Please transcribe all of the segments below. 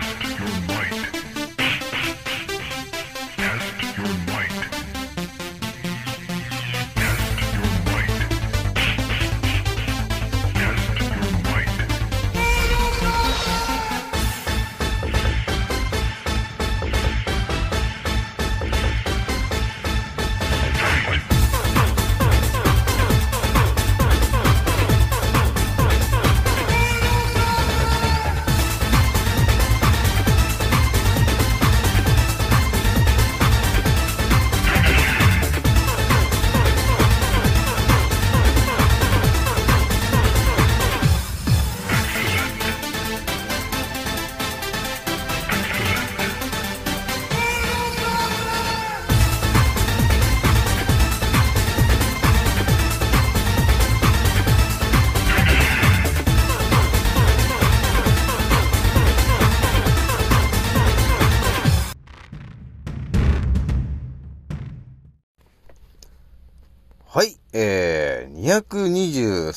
Test your might.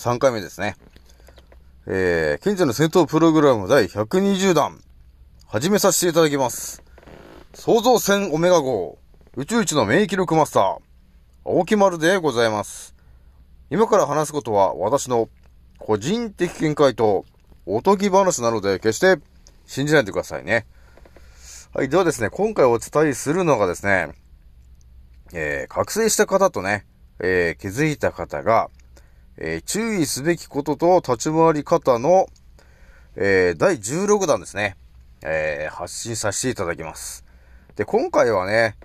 3回目ですね。えー、賢者の戦闘プログラム第120弾、始めさせていただきます。創造戦オメガ号、宇宙一の免疫力マスター、青木丸でございます。今から話すことは私の個人的見解とおとぎ話なので決して信じないでくださいね。はい、ではですね、今回お伝えするのがですね、えー、覚醒した方とね、えー気づいた方が、えー注意すべきことと立ち回り方の、えー第16弾ですね、えー発信させていただきます。で、今回はね、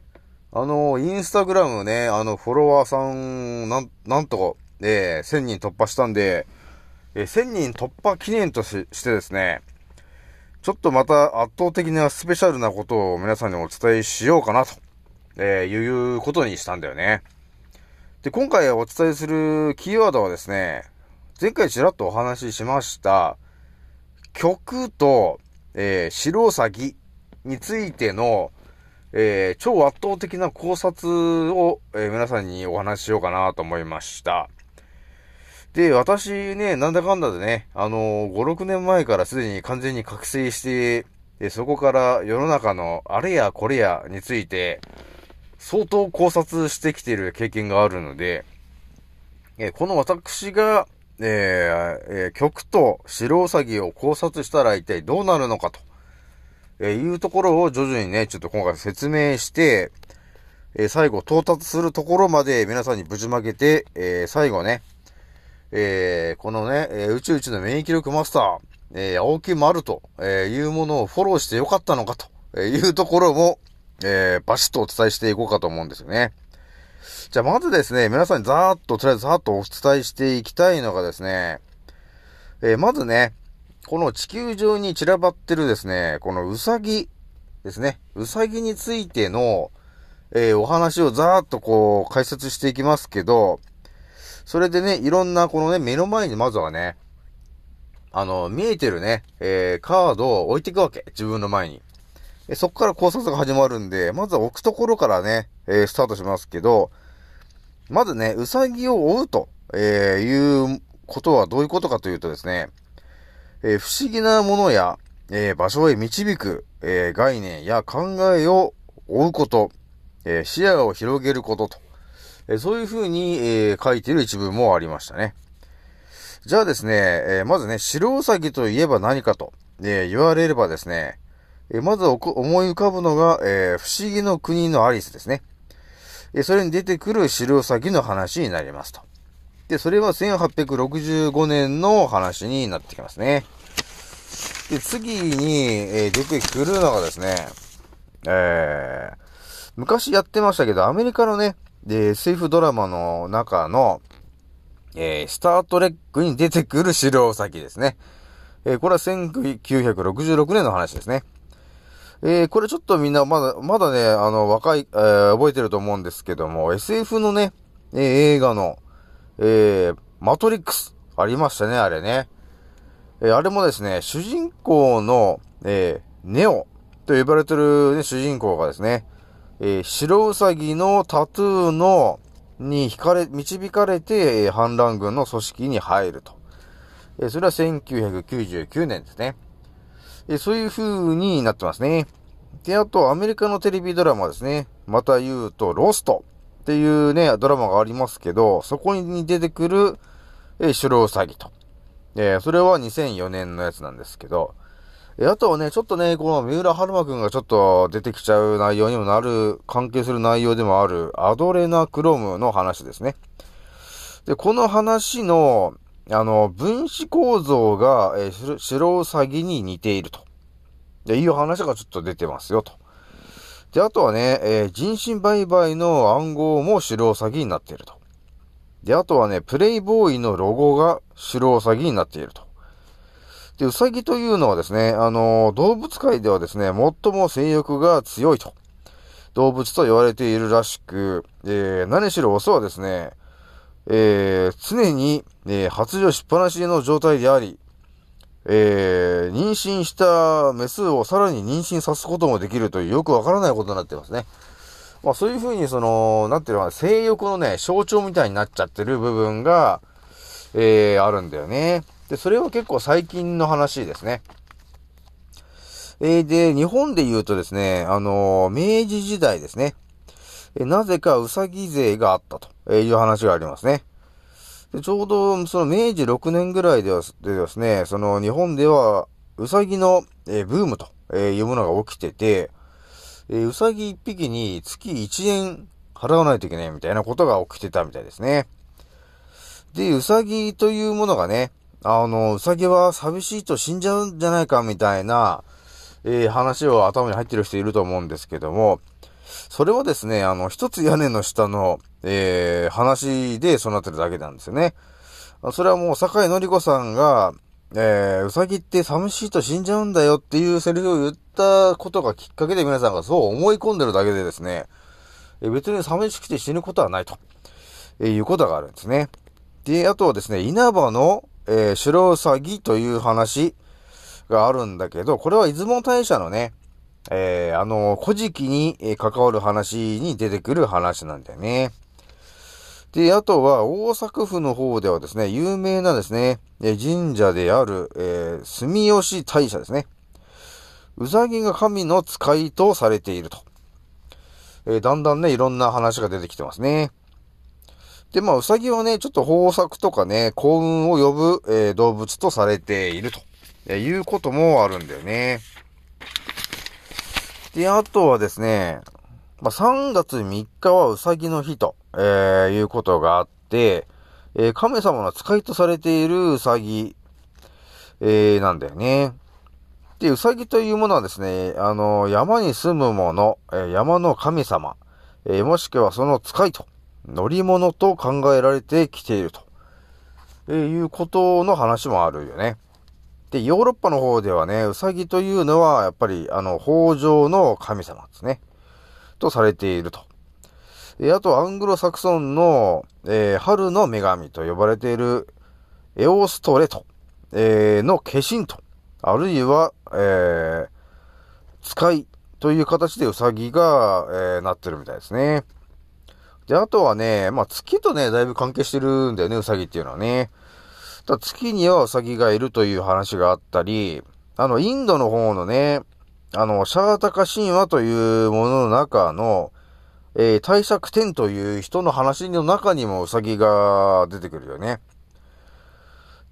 あの、インスタグラムね、あの、フォロワーさん、なん、なんと、えー1000人突破したんで、えー1000人突破記念とししてですね、ちょっとまた圧倒的なスペシャルなことを皆さんにお伝えしようかなと、えーいうことにしたんだよね。で、今回お伝えするキーワードはですね、前回ちらっとお話ししました、曲と、えー、白ウサギについての、えー超圧倒的な考察を、えー皆さんにお話ししようかなと思いました。で、私ね、なんだかんだでね、あのー5、6年前からすでに完全に覚醒して、そこから世の中のあれやこれやについて、相当考察してきている経験があるので、えーこの私が、えーえー曲と白ウサギを考察したら一体どうなるのかと、えいうところを徐々にね、ちょっと今回説明して、え最後到達するところまで皆さんにぶちまけて、え最後ね、えこのね、え宇宙一の免疫力マスター、え青木丸と、えいうものをフォローしてよかったのかと、えいうところも、えーバシッとお伝えしていこうかと思うんですよね。じゃあまずですね、皆さんにざーっと、とりあえずざーっとお伝えしていきたいのがですね、えーまずね、この地球上に散らばってるですね、このウサギですね、ウサギについての、えーお話をざーっとこう解説していきますけど、それでね、いろんなこのね、目の前にまずはね、あの、見えてるね、えーカードを置いていくわけ。自分の前に。えそこから考察が始まるんで、まずは置くところからね、えースタートしますけど、まずね、うさぎを追うと、えーいうことはどういうことかというとですね、えー不思議なものや、え場所へ導く、え概念や考えを追うこと、え視野を広げることと、えそういうふうに、え書いている一文もありましたね。じゃあですね、えまずね、白ウサギといえば何かと、え言われればですね、えーまず思い浮かぶのが、えー不思議の国のアリスですね。えーそれに出てくる白ウサギの話になりますと。で、それは1865年の話になってきますね。で、次に、えー出てくるのがですね、えー昔やってましたけど、アメリカのね、で、SF ドラマの中の、えースタートレックに出てくる白ウサギですね。えーこれは1966年の話ですね。えーこれちょっとみんなまだ、まだね、あの、若い、えー覚えてると思うんですけども、SF のね、えー映画の、えーマトリックス、ありましたね、あれね。えーあれもですね、主人公の、えーネオと呼ばれてる、ね、主人公がですね、えー白ウサギのタトゥーの、に惹かれ、導かれて、え反乱軍の組織に入ると。えーそれは1999年ですね。えそういう風になってますね。で、あと、アメリカのテレビドラマですね。また言うと、ロストっていうね、ドラマがありますけど、そこに出てくる、え白ウサギと。えそれは2004年のやつなんですけど、えあとはね、ちょっとね、この三浦春馬くんがちょっと出てきちゃう内容にもなる、関係する内容でもある、アドレナクロムの話ですね。で、この話の、あの、分子構造が、えー、白ウサギに似ていると。で、いう話がちょっと出てますよと。で、あとはね、えー、人身売買の暗号も白ウサギになっていると。で、あとはね、プレイボーイのロゴが白ウサギになっていると。で、ウサギというのはですね、あの、動物界ではですね、最も性欲が強いと、動物と言われているらしく、えー、何しろオスはですね、えー、常に、えー、発情しっぱなしの状態であり、えー、妊娠したメスをさらに妊娠さすこともできるというよくわからないことになってますね。まあそういうふうにその、なんていうのか、性欲のね、象徴みたいになっちゃってる部分が、えー、あるんだよね。で、それは結構最近の話ですね。えー、で、日本で言うとですね、あのー、明治時代ですね。えなぜかうさぎ税があったとえいう話がありますね。でちょうど、その明治6年ぐらいではでですね、その日本では、うさぎの、えブームとえいうものが起きてて、えうさぎ1匹に月1円払わないといけないみたいなことが起きてたみたいですね。で、うさぎというものがね、あの、うさぎは寂しいと死んじゃうんじゃないかみたいな、えー、話を頭に入ってる人いると思うんですけども、それはですね、あの、一つ屋根の下の、えー、話でそうなってるだけなんですよね。それはもう、坂井のり子さんが、えー、うさぎって寂しいと死んじゃうんだよっていうセリフを言ったことがきっかけで皆さんがそう思い込んでるだけでですね、え別に寂しくて死ぬことはないと、えいうことがあるんですね。で、あとはですね、稲葉の、えー、白うさぎという話があるんだけど、これは出雲大社のね、えー、あの、古事記に関わる話に出てくる話なんだよね。で、あとは大阪府の方ではですね、有名なですね、神社である、えー、住吉大社ですね。うさぎが神の使いとされていると。えー、だんだんね、いろんな話が出てきてますね。で、まあ、うさぎはね、ちょっと豊作とかね、幸運を呼ぶ、えー、動物とされていると、え、いうこともあるんだよね。で、あとはですね、まあ、3月3日はうさぎの日と、えー、いうことがあって、えー、神様の使いとされているうさぎ、えー、なんだよね。で、うさぎというものはですね、あの、山に住むもの、え、山の神様、え、もしくはその使いと乗り物と考えられてきていると、え、いうことの話もあるよね。で、ヨーロッパの方ではね、ウサギというのは、やっぱり、あの、豊穣の神様ですね。とされていると。え、あと、アングロサクソンの、えー、春の女神と呼ばれている、エオストレと、えー、の化身と、あるいは、えー、使いという形でウサギが、えー、なってるみたいですね。で、あとはね、まあ、月とね、だいぶ関係してるんだよね、うさぎっていうのはね。だ月にはうさぎがいるという話があったり、あの、インドの方のね、あの、シャータカ神話というものの中の、えー、大作天という人の話の中にもうさぎが出てくるよね。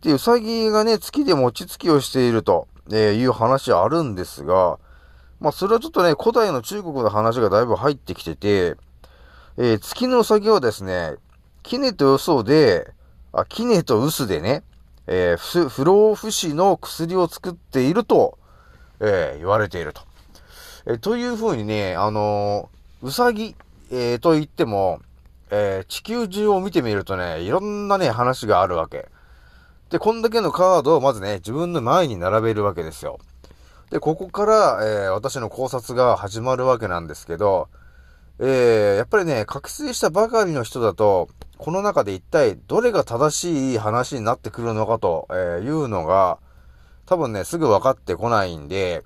で、うさぎがね、月で餅つきをしていると、え、いう話あるんですが、まあ、それはちょっとね、古代の中国の話がだいぶ入ってきてて、えー、月のうさぎはですね、キネと嘘で、あ、キネとウスでね、えー、不老不死の薬を作っていると、えー、言われていると。えー、というふうにね、あのー、うさぎ、えー、と言っても、えー、地球中を見てみるとね、いろんなね、話があるわけ。で、こんだけのカードをまずね、自分の前に並べるわけですよ。で、ここから、えー、私の考察が始まるわけなんですけど、えー、やっぱりね、覚醒したばかりの人だと、この中で一体どれが正しい話になってくるのかと、いうのが、多分ね、すぐ分かってこないんで、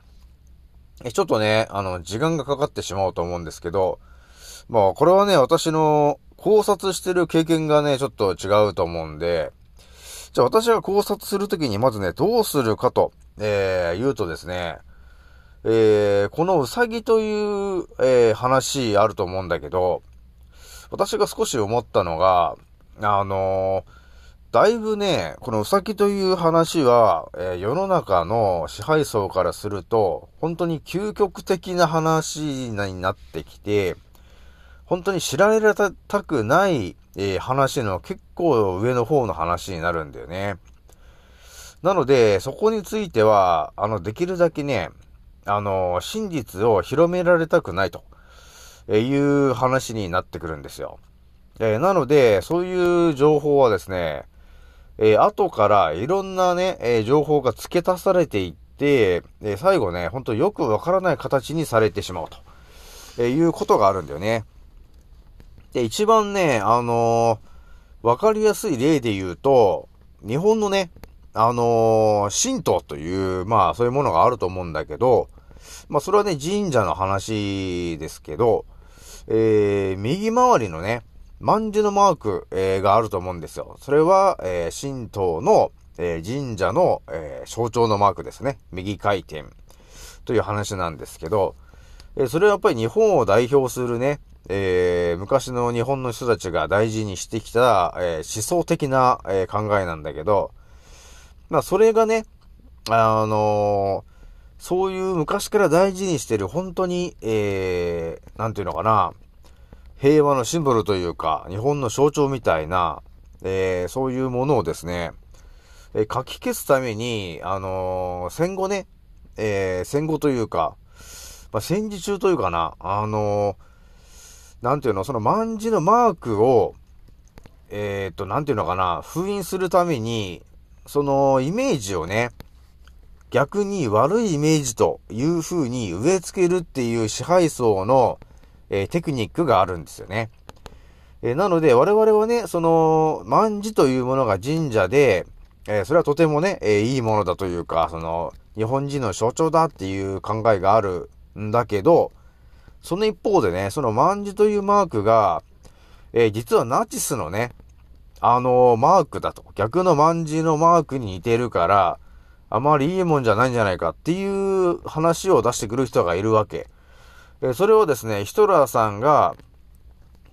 ちょっとね、あの、時間がかかってしまうと思うんですけど、まあ、これはね、私の考察してる経験がね、ちょっと違うと思うんで、じゃあ私が考察するときにまずね、どうするかとえー、言うとですね、えー、このうさぎという、えー、話あると思うんだけど、私が少し思ったのが、あのーだいぶね、このうさぎという話は、え世の中の支配層からすると、本当に究極的な話になってきて、本当に知られたくない、え話の結構上の方の話になるんだよね。なので、そこについては、あの、できるだけね、あの、真実を広められたくないという話になってくるんですよ。えーなので、そういう情報はですね、えー後からいろんなね、えー情報が付け足されていって、え最後ね、ほんとよくわからない形にされてしまうと、えいうことがあるんだよね。で、一番ね、あのーわかりやすい例で言うと、日本のね、あのー神道という、まあそういうものがあると思うんだけど、まあそれはね、神社の話ですけど、えー、右回りのね、万字のマーク、えーがあると思うんですよ。それは、えー神道の、えー神社の、えー象徴のマークですね。右回転という話なんですけど、えーそれはやっぱり日本を代表するね、えー昔の日本の人たちが大事にしてきた、えー思想的な、えー考えなんだけど、まあそれがね、あのーそういう昔から大事にしてる本当に、えー、なんていうのかな、平和のシンボルというか、日本の象徴みたいな、えー、そういうものをですね、えー書き消すために、あのー戦後ね、えー戦後というか、まあ、戦時中というかな、あのーなんていうの、その万字のマークを、えっ、と、なんていうのかな、封印するために、そのイメージをね、逆に悪いイメージという風に植え付けるっていう支配層の、えーテクニックがあるんですよね。えーなので、我々はね、その、万字というものが神社で、えーそれはとてもね、えいいものだというか、その、日本人の象徴だっていう考えがあるんだけど、その一方でね、その万字というマークが、え実はナチスのね、あのマークだと。逆の万字のマークに似てるから、あまりいいもんじゃないんじゃないかっていう話を出してくる人がいるわけ。えそれをですね、ヒトラーさんが、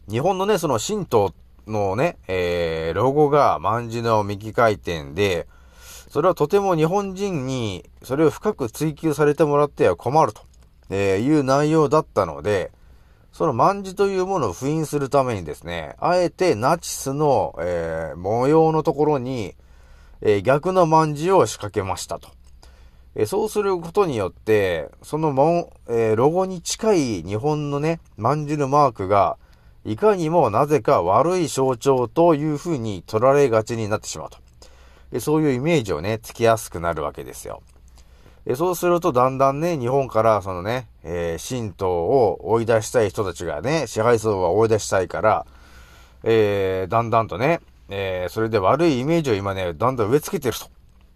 日本のね、その神道のね、えー、ロゴが万字の右回転で、それはとても日本人に、それを深く追求されてもらっては困ると、えいう内容だったので、その万字というものを封印するためにですね、あえてナチスの、えー模様のところに、えー逆の万字を仕掛けましたと。えーそうすることによって、そのも、えロゴに近い日本のね、万字のマークが、いかにもなぜか悪い象徴という風に取られがちになってしまうと。そういうイメージをね、つきやすくなるわけですよ。えそうするとだんだんね、日本からそのね、えー神道を追い出したい人たちがね、支配層は追い出したいから、えーだんだんとね、えーそれで悪いイメージを今ね、だんだん植え付けてると、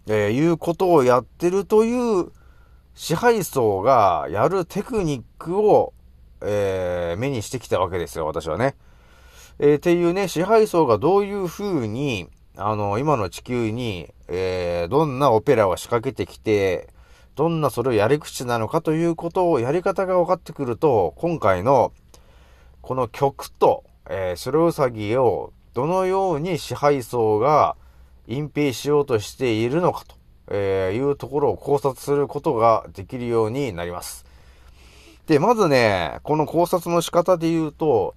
えいうことをやってるという支配層がやるテクニックを、え目にしてきたわけですよ、私はね。えっていうね、支配層がどういう風に、あの、今の地球に、えーどんなオペラを仕掛けてきて、どんなそれをやり口なのかということを、やり方が分かってくると、今回の、この曲と、えー白ウサギを、どのように支配層が隠蔽しようとしているのかと、えいうところを考察することができるようになります。で、まずね、この考察の仕方で言うと、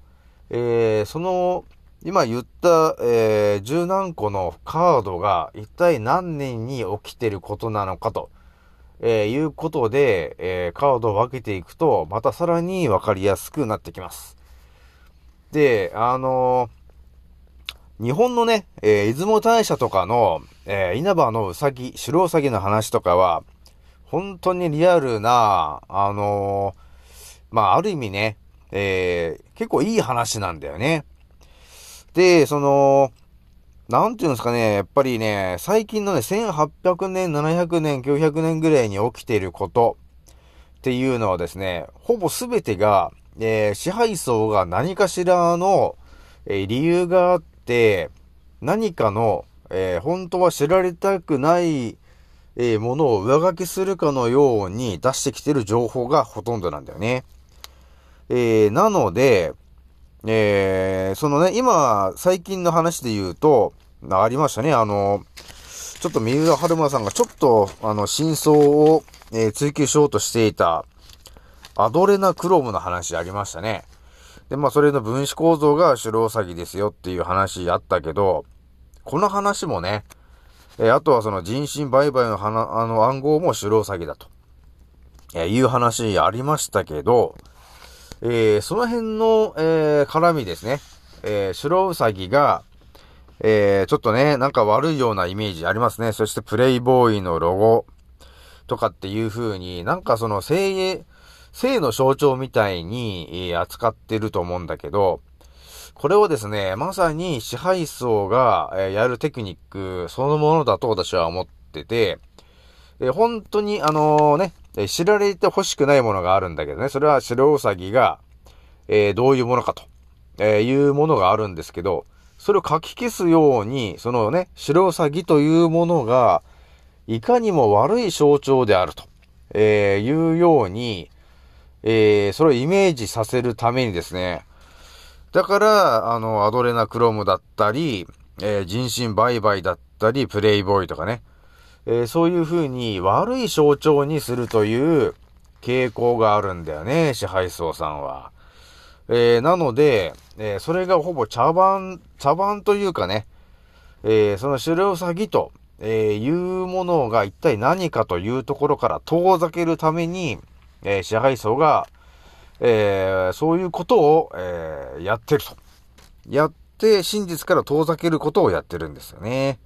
えーその、今言った、えー十何個のカードが一体何年に起きてることなのかと、えーいうことで、えーカードを分けていくと、またさらに分かりやすくなってきます。で、あのー日本のね、えー出雲大社とかの、えー稲葉のうさぎ、白うさぎの話とかは、本当にリアルな、あのまあ、ある意味ね、え結構いい話なんだよね。で、その、なんていうんですかね、やっぱりね、最近のね、1800年、700年、900年ぐらいに起きていることっていうのはですね、ほぼすべてが、えー支配層が何かしらの、えー理由があって、何かの、えー本当は知られたくない、えものを上書きするかのように出してきてる情報がほとんどなんだよね。えーなので、えーそのね、今、最近の話で言うと、ありましたね、あの、ちょっと三浦春馬さんがちょっと、あの、真相を、えー追求しようとしていた、アドレナクロムの話ありましたね。で、まあ、それの分子構造がシュロウサギですよっていう話あったけど、この話もね、えーあとはその人身売買の話、あの暗号もシュロウサギだと、えーいう話ありましたけど、えーその辺の、えー絡みですね。えー、シュロウサギが、えーちょっとね、なんか悪いようなイメージありますね。そしてプレイボーイのロゴとかっていう風に、なんかその性、性の象徴みたいに、えー扱ってると思うんだけど、これをですね、まさに支配層が、えやるテクニックそのものだと私は思ってて、え本当にあのね、え知られて欲しくないものがあるんだけどね、それは白ウサギが、えーどういうものかと、えーいうものがあるんですけど、それを書き消すように、そのね、白ウサギというものが、いかにも悪い象徴であると、えーいうように、えーそれをイメージさせるためにですね、だから、あの、アドレナクロムだったり、えー人身売買だったり、プレイボーイとかね、えーそういう風に悪い象徴にするという傾向があるんだよね、支配層さんは。えーなので、えーそれがほぼ茶番、茶番というかね、えーその白ウサギと、えいうものが一体何かというところから遠ざけるために、え支配層が、えそういうことを、えやってると。やって、真実から遠ざけることをやってるんですよね。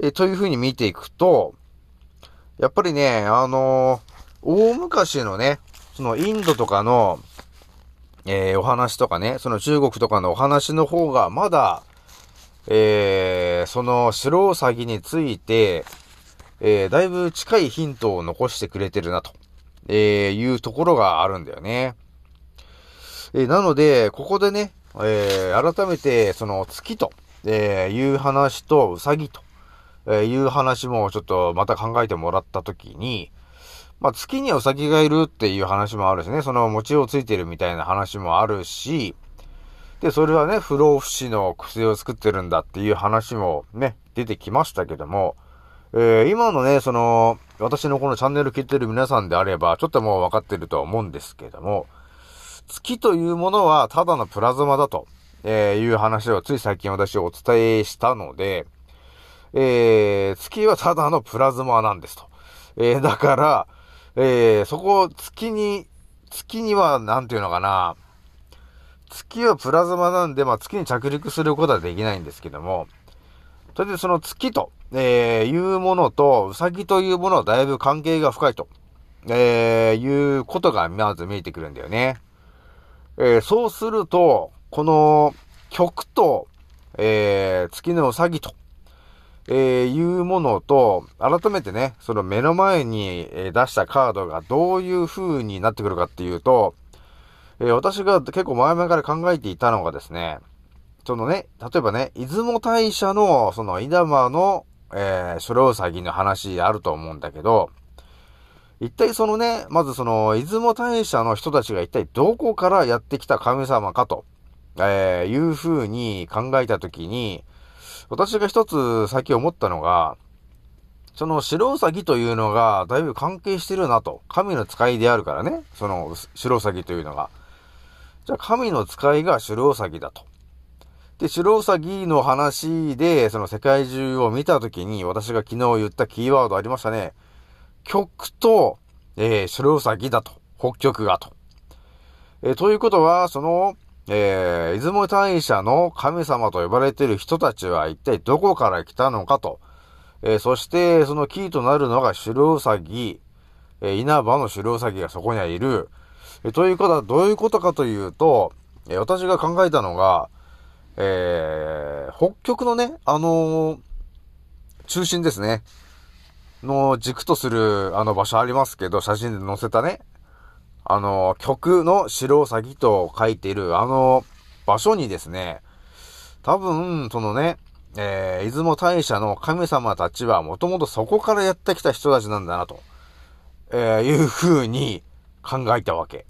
えーというふうに見ていくと、やっぱりね、あのー大昔のね、そのインドとかの、えーお話とかね、その中国とかのお話の方が、まだ、えーその白ウサギについて、えだいぶ近いヒントを残してくれてるなと、えいうところがあるんだよね。えなので、ここでね、え改めて、その月と、えいう話とウサギと、えーいう話もちょっとまた考えてもらったときに、まあ、月にはウサギがいるっていう話もあるしね、その餅をついてるみたいな話もあるし、で、それはね、不老不死の薬を作ってるんだっていう話もね、出てきましたけども、えー今のね、その、私のこのチャンネル聞いてる皆さんであれば、ちょっともう分かってるとは思うんですけども、月というものはただのプラズマだと、えいう話をつい最近私お伝えしたので、えー月はただのプラズマなんですと。えーだから、えーそこ、月に、月には、なんていうのかな、月はプラズマなんで、まあ、月に着陸することはできないんですけども、それでその月と、えーいうものと、ウサギというものはだいぶ関係が深いと、えーいうことがまず見えてくるんだよね。えーそうすると、この曲と、えー月のウサギと、えーいうものと、改めてね、その目の前に出したカードがどういう風になってくるかっていうと、えー私が結構前々から考えていたのがですね、そのね、例えばね、出雲大社の、その、稲間の、えー、白ウサギの話あると思うんだけど、一体そのね、まずその、出雲大社の人たちが一体どこからやってきた神様かと、えーいう風に考えたときに、私が一つ先思ったのが、その白ウサギというのがだいぶ関係してるなと。神の使いであるからね。その白ウサギというのが。じゃあ神の使いが白ウサギだと。で、白ウサギの話で、その世界中を見たときに、私が昨日言ったキーワードありましたね。極と、えー、白ウサギだと。北極がと。えーということは、その、えー、出雲大社の神様と呼ばれている人たちは一体どこから来たのかと。えーそして、そのキーとなるのが白ウサギ、えー稲葉の白ウサギがそこにはいる。えーということは、どういうことかというと、えー私が考えたのが、えー北極のね、あのー中心ですね。の軸とする、あの場所ありますけど、写真で載せたね。あの、曲の白ウサギと書いている、あの場所にですね、多分、そのね、えー、出雲大社の神様たちはもともとそこからやってきた人たちなんだなと、えー、いう風に考えたわけ。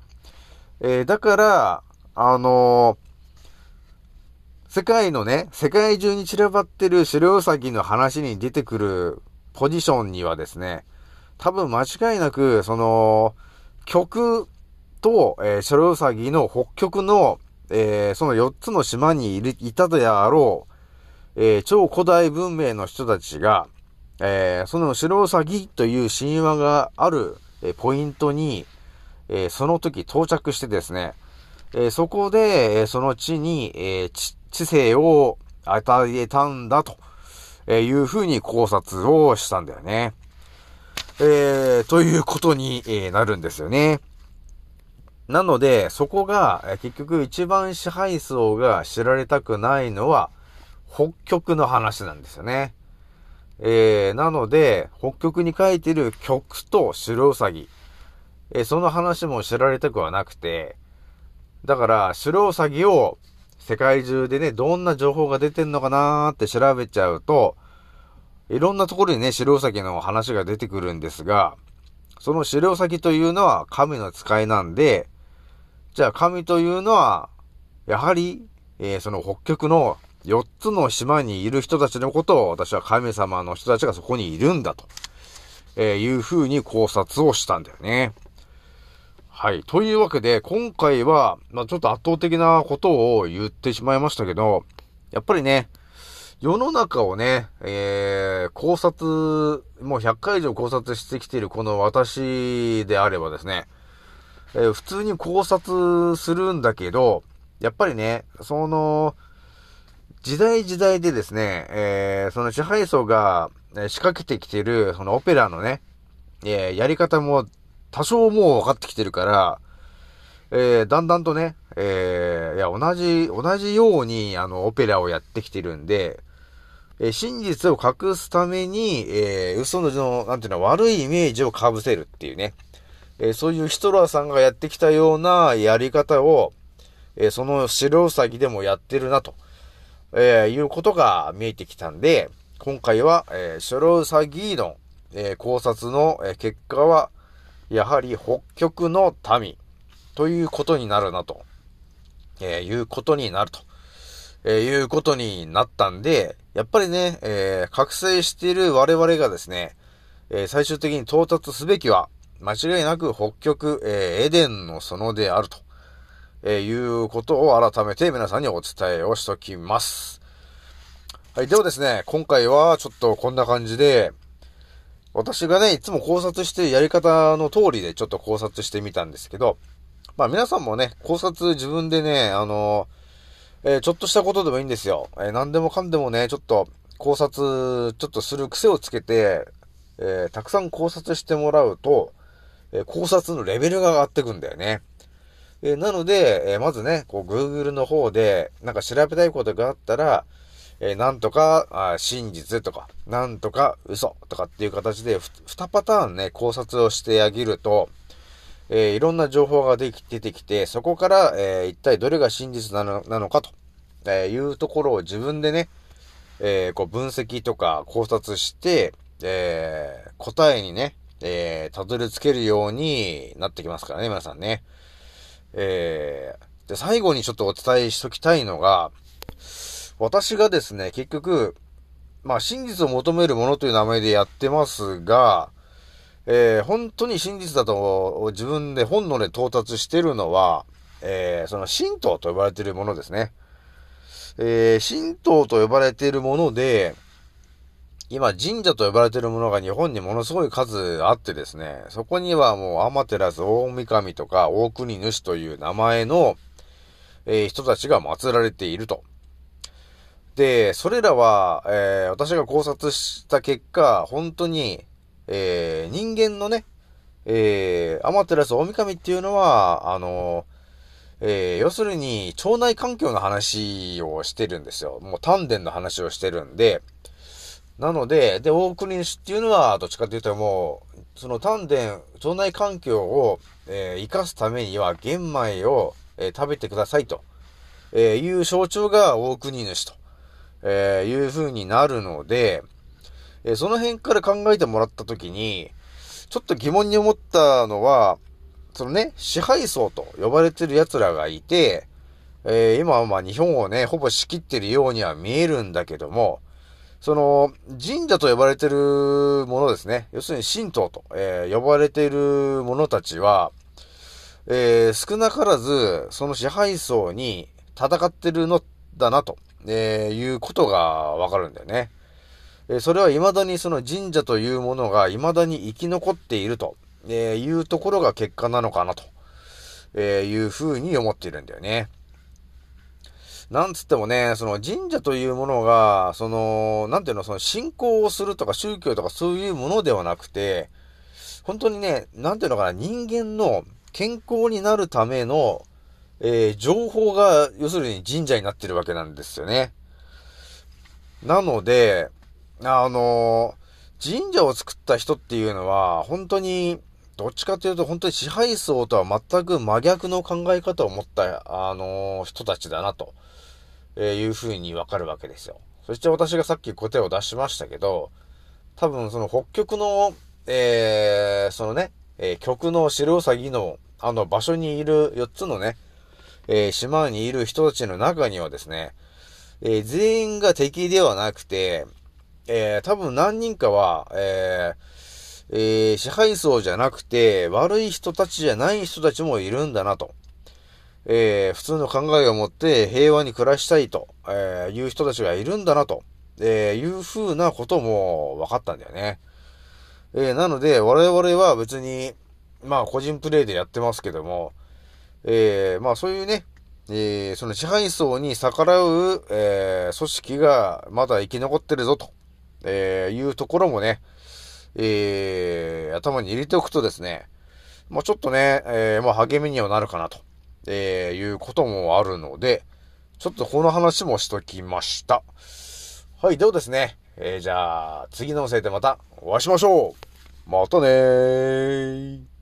えー、だから、あの世界のね、世界中に散らばってる白ウサギの話に出てくるポジションにはですね、多分間違いなく、その、曲と、えー、白ウサギの北極の、えーその4つの島にいるいたであろう、えー超古代文明の人たちが、えーその白ウサギという神話がある、えーポイントに、えーその時到着してですね、えそこで、えその地に、え知性を与えたんだと、えいうふうに考察をしたんだよね。えーということに、えなるんですよね。なので、そこが、え結局一番支配層が知られたくないのは、北極の話なんですよね。えー、なので、北極に書いてる曲と白ウサギ、えーその話も知られたくはなくて、だから、白ウサギを世界中でね、どんな情報が出てんのかなーって調べちゃうと、いろんなところにね、白ウサギの話が出てくるんですが、その白ウサギというのは神の使いなんで、じゃあ神というのは、やはり、えーその北極の4つの島にいる人たちのことを私は神様の人たちがそこにいるんだと、えーいうふうに考察をしたんだよね。はい。というわけで、今回は、まあちょっと圧倒的なことを言ってしまいましたけど、やっぱりね、世の中をね、えー、考察、もう100回以上考察してきているこの私であればですね、えー普通に考察するんだけど、やっぱりね、その、時代時代でですね、えーその支配層が仕掛けてきてる、そのオペラのね、えーやり方も多少もう分かってきてるから、えーだんだんとね、えーいや、同じ、同じように、あの、オペラをやってきてるんで、え真実を隠すために、えー嘘の、なんていうの、悪いイメージを被せるっていうね。えーそういうヒトラーさんがやってきたようなやり方を、えーその白ウサギでもやってるなと、えーいうことが見えてきたんで、今回は、えー白ウサギの、え考察の、え結果は、やはり北極の民ということになるなと、えいうことになると、えーいうことになったんで、やっぱりね、えー覚醒している我々がですね、えー最終的に到達すべきは、間違いなく北極、えーエデンの園であると、えーいうことを改めて皆さんにお伝えをしときます。はい、ではですね、今回はちょっとこんな感じで、私がね、いつも考察してるやり方の通りでちょっと考察してみたんですけど、まあ皆さんもね、考察自分でね、あのえーちょっとしたことでもいいんですよ。えー何でもかんでもね、ちょっと考察、ちょっとする癖をつけて、えーたくさん考察してもらうと、え考察のレベルが上がってくんだよね。えなので、えまずね、こう、Google の方で、なんか調べたいことがあったら、えーなんとか、あ真実とか、なんとか嘘とかっていう形で、ふ2パターンね、考察をしてあげると、えーいろんな情報ができ出てきて、そこから、えー一体どれが真実なのなのかと、えいうところを自分でね、えこう分析とか考察して、え答えにね、えたどり着けるようになってきますからね、皆さんね。えで、最後にちょっとお伝えしときたいのが、私がですね、結局、まあ、真実を求めるものという名前でやってますが、えー本当に真実だと自分で本能で到達してるのは、えーその神道と呼ばれているものですね。えー神道と呼ばれているもので、今神社と呼ばれているものが日本にものすごい数あってですね、そこにはもうアマテラス大神とか大国主という名前の、えー人たちが祀られていると。で、それらは、えー私が考察した結果、本当に、えー人間のね、えーアマテラス大神っていうのは、あのえー要するに、腸内環境の話をしてるんですよ。もう丹田の話をしてるんで、なので、で、大国主っていうのは、どっちかというともう、その丹田、腸内環境を、えー生かすためには、玄米を、えー食べてくださいと、えーいう象徴が大国主と、えーいう風になるので、えその辺から考えてもらったときに、ちょっと疑問に思ったのは、そのね、支配層と呼ばれてる奴らがいて、えー今はまあ日本をね、ほぼ仕切ってるようには見えるんだけども、その、神社と呼ばれてるものですね。要するに神道と、えー呼ばれている者たちは、えー少なからず、その支配層に戦ってるのだなと、えーいうことがわかるんだよね。それは未だにその神社というものが未だに生き残っていると、いうところが結果なのかなと、いうふうに思っているんだよね。なんつってもね、その神社というものが、その、なんていうの、その信仰をするとか宗教とかそういうものではなくて、本当にね、なんていうのかな、人間の健康になるための、えー情報が、要するに神社になってるわけなんですよね。なので、あの神社を作った人っていうのは、本当に、どっちかというと、本当に支配層とは全く真逆の考え方を持った、あの人たちだなと、えいうふうにわかるわけですよ。そして私がさっき答えを出しましたけど、多分その北極の、えー、そのね、えー極の白ウサギの、あの場所にいる4つのね、えー島にいる人たちの中にはですね、え全員が敵ではなくて、えー多分何人かは、えーえー支配層じゃなくて、悪い人たちじゃない人たちもいるんだなと。えー普通の考えを持って平和に暮らしたいと、えーいう人たちがいるんだなと、えーいう風なことも分かったんだよね。えーなので、我々は別に、まあ個人プレイでやってますけども、えーまあそういうね、えーその支配層に逆らう、えー組織がまだ生き残ってるぞと、えーいうところもね、えー頭に入れておくとですね、まあちょっとね、えーまあ励みにはなるかなと、えーいうこともあるので、ちょっとこの話もしときました。はい、ではですね、えーじゃあ次のせいでまたお会いしましょうまたねー